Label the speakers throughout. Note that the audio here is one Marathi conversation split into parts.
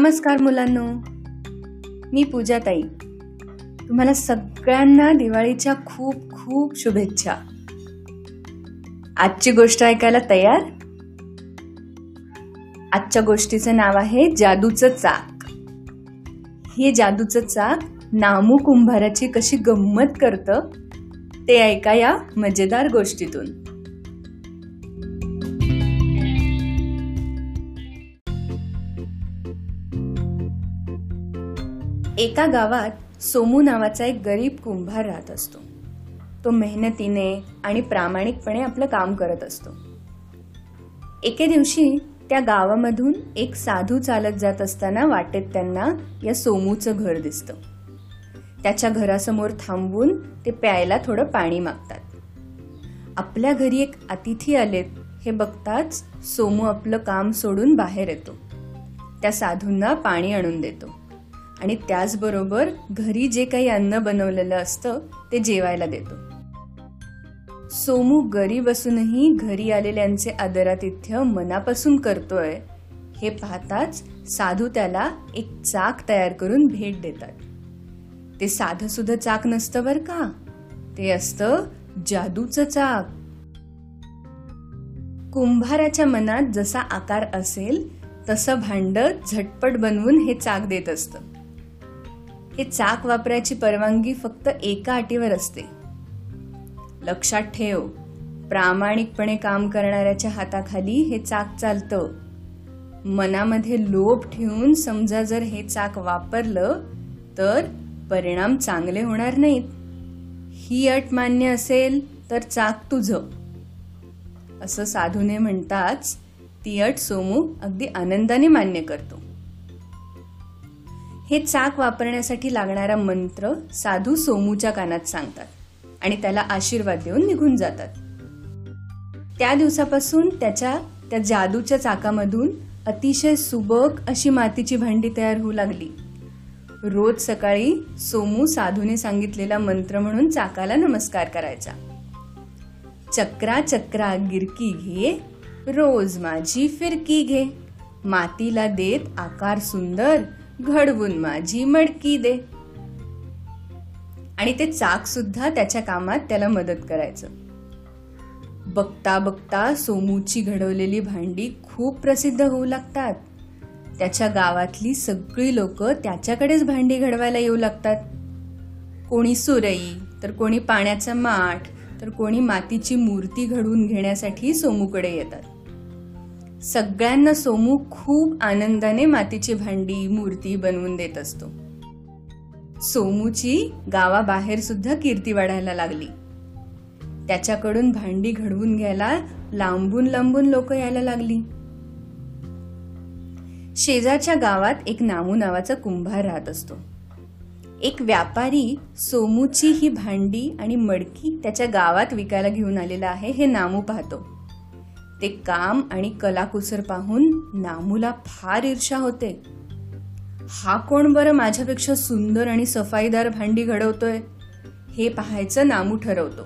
Speaker 1: नमस्कार मुलांनो. मी पूजाताई. तुम्हाला सगळ्यांना दिवाळीच्या खूप खूप शुभेच्छा. आजची गोष्ट ऐकायला तयार? आजच्या गोष्टीचं नाव आहे जादूचं चाक. हे जादूचं चाक नामू कुंभाराची कशी गंमत करतं ते ऐका या मजेदार गोष्टीतून. एका गावात सोमू नावाचा एक गरीब कुंभार राहत असतो. तो मेहनतीने आणि प्रामाणिकपणे आपलं काम करत असतो. एके दिवशी त्या गावामधून एक साधू चालत जात असताना वाटेत त्यांना या सोमूचं घर दिसतं. त्याच्या घरासमोर थांबून ते प्यायला थोडं पाणी मागतात. आपल्या घरी एक अतिथी आलेत हे बघताच सोमू आपलं काम सोडून बाहेर येतो. त्या साधूंना पाणी आणून देतो. आणि त्याचबरोबर घरी जे काही अन्न बनवलेलं असतं ते जेवायला देतो. सोमू गरीब असूनही घरी आलेल्यांचे आदरातिथ्य मनापासून करतोय हे पाहताच साधू त्याला एक चाक तयार करून भेट देतात. ते साधं सुध चाक नसतं बर का? ते असतं जादूचं चाक. कुंभाराच्या मनात जसा आकार असेल तसं भांड झटपट बनवून हे चाक देत असतं. हे चाक वापरायची परवानगी फक्त एका अटीवर असते. लक्षात ठेव प्रामाणिकपणे काम करणाऱ्याच्या हाताखाली हे चाक चालतं. मनामध्ये लोभ ठेवून समजा जर हे चाक वापरलं तर परिणाम चांगले होणार नाहीत. ही अट मान्य असेल तर चाक तुझं. असं साधूने म्हणताच ती अट सोमू अगदी आनंदाने मान्य करतो. हे चाक वापरण्यासाठी लागणारा मंत्र साधू सोमूच्या कानात सांगतात आणि त्याला आशीर्वाद देऊन निघून जातात. त्या दिवसापासून त्याच्या त्या जादूच्या चाकामधून अतिशय सुबक अशी मातीची भांडी तयार होऊ लागली. रोज सकाळी सोमू साधूने सांगितलेला मंत्र म्हणून चाकाला नमस्कार करायचा. चक्रा चक्रा गिरकी घे रोज माझी फिरकी घे. मातीला देत आकार सुंदर घडवून माझी मडकी दे. आणि ते चाक सुद्धा त्याच्या कामात त्याला मदत करायचं. बघता बघता सोमूची घडवलेली भांडी खूप प्रसिद्ध होऊ लागतात. त्याच्या गावातली सगळी लोक त्याच्याकडेच भांडी घडवायला येऊ लागतात. कोणी सुरई तर कोणी पाण्याचा माठ तर कोणी मातीची मूर्ती घडवून घेण्यासाठी सोमूकडे येतात. सगळ्यांना सोमू खूप आनंदाने मातीची भांडी मूर्ती बनवून देत असतो. सोमूची गावाबाहेर सुद्धा कीर्ती वाढायला लागली. त्याच्याकडून भांडी घडवून घ्यायला लांबून लांबून लोक यायला लागली. शेजारच्या गावात एक नामू नावाचा कुंभार राहत असतो. एक व्यापारी सोमूची ही भांडी आणि मडकी त्याच्या गावात विकायला घेऊन आलेला आहे हे नामू पाहतो. ते काम आणि कलाकुसर पाहून नामूला फार ईर्षा होते. हा कोण बरं माझ्यापेक्षा सुंदर आणि सफाईदार भांडी घडवतोय? हे पाहायचं नामू ठरवतो.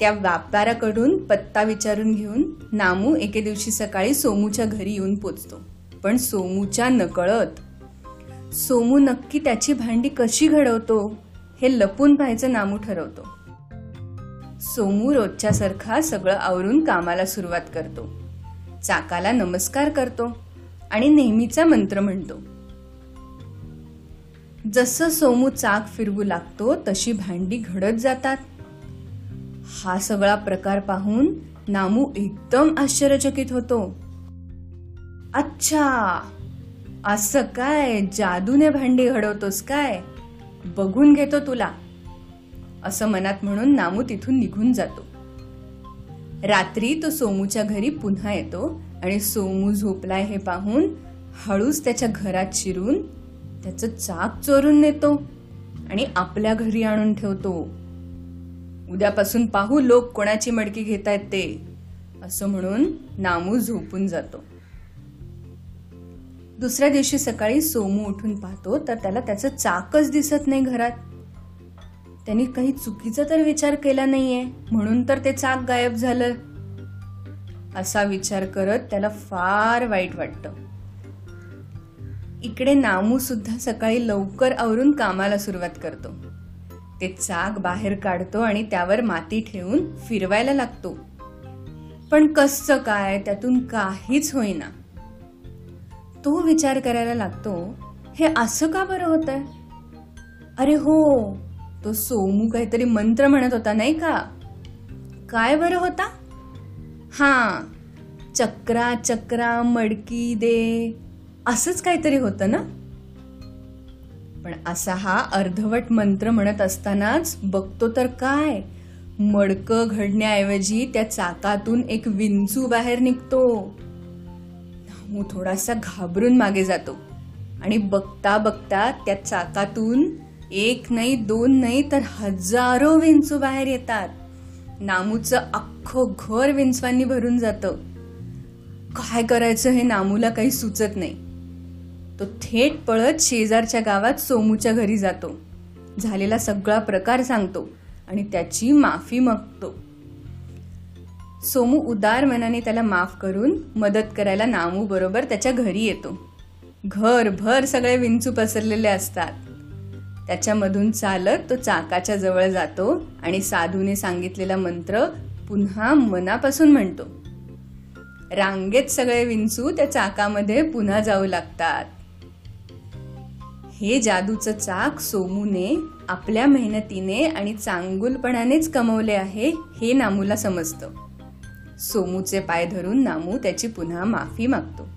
Speaker 1: त्या व्यापाराकडून पत्ता विचारून घेऊन नामू एके दिवशी सकाळी सोमूच्या घरी येऊन पोचतो. पण सोमूच्या नकळत. सोमू नक्की त्याची भांडी कशी घडवतो? हे लपून पाहायचं नामू ठरवतो. सोमू रोजच्यासारखा सगळं आवरून कामाला सुरुवात करतो. चाकाला नमस्कार करतो आणि नेहमीचा मंत्र म्हणतो. जसं सोमू चाक फिरवू लागतो तशी भांडी घडत जातात. हा सगळा प्रकार पाहून नामू एकदम आश्चर्यचकित होतो. अच्छा असं काय? जादूने भांडी घडवतोस काय? बघून घेतो तुला. असं मनात म्हणून नामू तिथून निघून जातो. रात्री तो सोमूच्या घरी पुन्हा येतो आणि सोमू झोपलाय हे पाहून हळूच त्याच्या घरात शिरून त्याचं चाक चोरून नेतो आणि आपल्या घरी आणून ठेवतो. उद्यापासून पाहू लोक कोणाची मडकी घेतायत ते असं म्हणून नामू झोपून जातो. दुसऱ्या दिवशी सकाळी सोमू उठून पाहतो तर त्याला त्याचं चाकच दिसत नाही घरात. त्यांनी काही चुकीचा तर विचार केला नाहीये. म्हणून तर ते चाक गायब झालं. असा विचार करत त्याला फार वाईट वाटतं. इकडे नामू सुद्धा सकाळी लवकर आवरून कामाला सुरुवात करतो. ते चाक बाहेर काढतो आणि त्यावर माती ठेवून फिरवायला लागतो. पण कसं काय त्यातून काहीच होईना. तो विचार करायला लागतो हे असं का बरं होत अरे हो तो सोमू काहीतरी मंत्र म्हणत होता नाही का? काय बरं होता? हां चक्रा चक्रा मडकी दे असंच काहीतरी होतं ना? पण असा हा अर्धवट मंत्र म्हणत असतानाच बघतो तर काय? मडकं घडण्याऐवजी त्या चाकातून एक विंचू बाहेर निघतो. थोडासा घाबरून मागे जातो. आणि बघता बघता त्या चाकातून एक नाही दोन नाही तर हजारो विंचू बाहेर येतात. नामूचं अख्खं घर विंचवांनी भरून जातं. काय करायचं हे नामूला काही सुचत नाही. तो थेट पळत शेजारच्या गावात सोमूच्या घरी जातो. झालेला सगळा प्रकार सांगतो आणि त्याची माफी मागतो. सोमू उदार मनाने त्याला माफ करून मदत करायला नामू बरोबर त्याच्या घरी येतो. घरभर सगळे विंचू पसरलेले असतात. त्याच्यामधून चालत तो चाकाच्या जवळ जातो आणि साधूने सांगितलेला मंत्र पुन्हा मनापासून म्हणतो. रांगेत सगळे विंचू त्या चाकामध्ये पुन्हा जाऊ लागतात. हे जादूचं चाक सोमूने आपल्या मेहनतीने आणि चांगुलपणानेच कमवले आहे हे नामूला समजतं. सोमूचे पाय धरून नामू त्याची पुन्हा माफी मागतो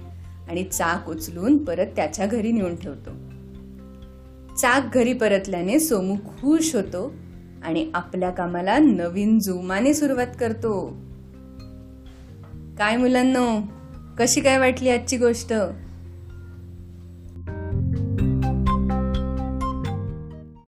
Speaker 1: आणि चाक उचलून परत त्याच्या घरी नेऊन ठेवतो. चाक घरी परतल्याने सोमू खुश होतो आणि आपल्या कामाला नवीन जोमाने सुरुवात करतो. काय मुलांनो कशी काय वाटली आजची गोष्ट?